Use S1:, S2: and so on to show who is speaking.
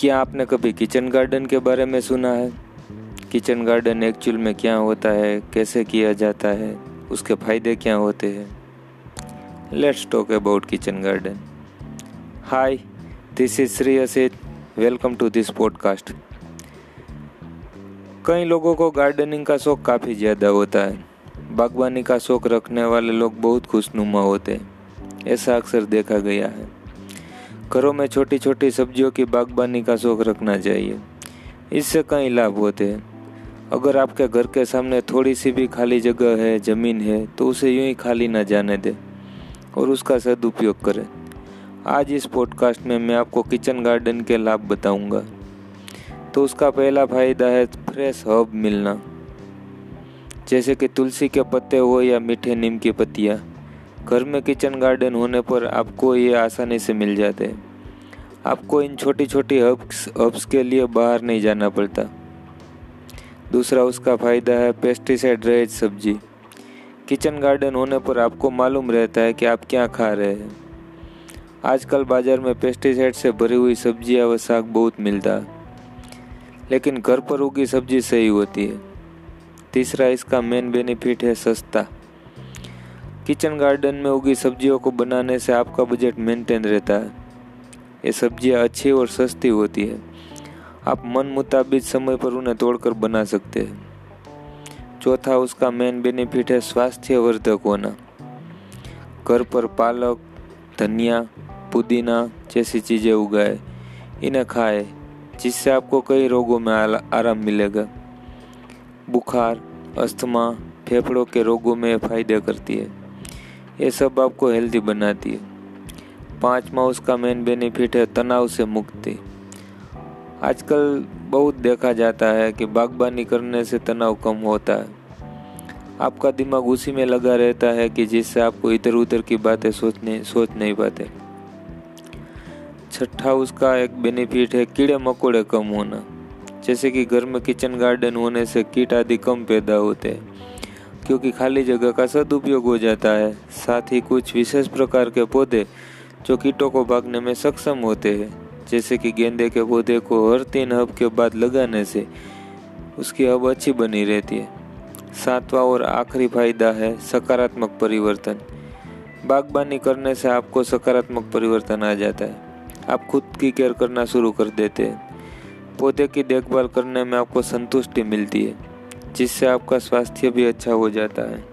S1: क्या आपने कभी किचन गार्डन के बारे में सुना है? किचन गार्डन एक्चुअल में क्या होता है? कैसे किया जाता है? उसके फ़ायदे क्या होते हैं? Let's talk about kitchen garden. Hi this is Shri Asit welcome to this podcast कई लोगों को गार्डनिंग का शौक काफ़ी ज़्यादा होता है। बागवानी का शौक रखने वाले लोग बहुत खुशनुमा होते हैं। ऐसा अक्सर देखा गया है। घरों में छोटी छोटी सब्जियों की बागबानी का शौक रखना चाहिए। इससे कई लाभ होते हैं। अगर आपके घर के सामने थोड़ी सी भी खाली जगह है, ज़मीन है तो उसे यूँ ही खाली ना जाने दें और उसका सदुपयोग करें। आज इस पॉडकास्ट में मैं आपको किचन गार्डन के लाभ बताऊँगा। तो उसका पहला फ़ायदा है फ्रेश हब मिलना। जैसे कि तुलसी के पत्ते हो या मीठे नीम की पत्तियाँ। घर में किचन गार्डन होने पर आपको ये आसानी से मिल जाते। हैं आपको इन छोटी छोटी हब्स हब्स के लिए बाहर नहीं जाना पड़ता। दूसरा उसका फ़ायदा है पेस्टिसाइड रहित सब्ज़ी। किचन गार्डन होने पर आपको मालूम रहता है कि आप क्या खा रहे हैं। आजकल बाज़ार में पेस्टिसाइड से भरी हुई सब्ज़ियाँ व साग बहुत मिलता है। लेकिन घर पर उगी सब्ज़ी सही होती है। तीसरा इसका मेन बेनिफिट है सस्ता। किचन गार्डन में उगी सब्जियों को बनाने से आपका बजट मेंटेन रहता है। ये सब्ज़ियाँ अच्छी और सस्ती होती है। आप मन मुताबिक समय पर उन्हें तोड़कर बना सकते हैं। चौथा, उसका मेन बेनिफिट है स्वास्थ्यवर्धक होना। घर पर पालक, धनिया, पुदीना जैसी चीज़ें उगाए। इन्हें खाए, जिससे आपको कई रोगों में आराम मिलेगा। बुखार, अस्थमा, फेफड़ों के रोगों में फ़ायदे करती है। ये सब आपको हेल्दी बनाती है। पांचवा उसका मेन बेनिफिट है तनाव से मुक्ति। आजकल बहुत देखा जाता है कि बागबानी करने से तनाव कम होता है। आपका दिमाग उसी में लगा रहता है कि जिससे आपको इधर उधर की बातें सोचने, सोच नहीं पाते। छठा उसका एक बेनिफिट है कीड़े मकोड़े कम होना। जैसे कि घर में किचन गार्डन होने से कीट आदि कम पैदा होते हैं। क्योंकि खाली जगह का सदुपयोग हो जाता है। साथ ही कुछ विशेष प्रकार के पौधे जो कीटों को भागने में सक्षम होते हैं, जैसे कि गेंदे के पौधे को हर तीन हब के बाद लगाने से उसकी हब अच्छी बनी रहती है। सातवां और आखिरी फ़ायदा है सकारात्मक परिवर्तन। बागबानी करने से आपको सकारात्मक परिवर्तन आ जाता है। आप खुद की केयर करना शुरू कर देते हैं। पौधे की देखभाल करने में आपको संतुष्टि मिलती है। जिससे आपका स्वास्थ्य भी अच्छा हो जाता है।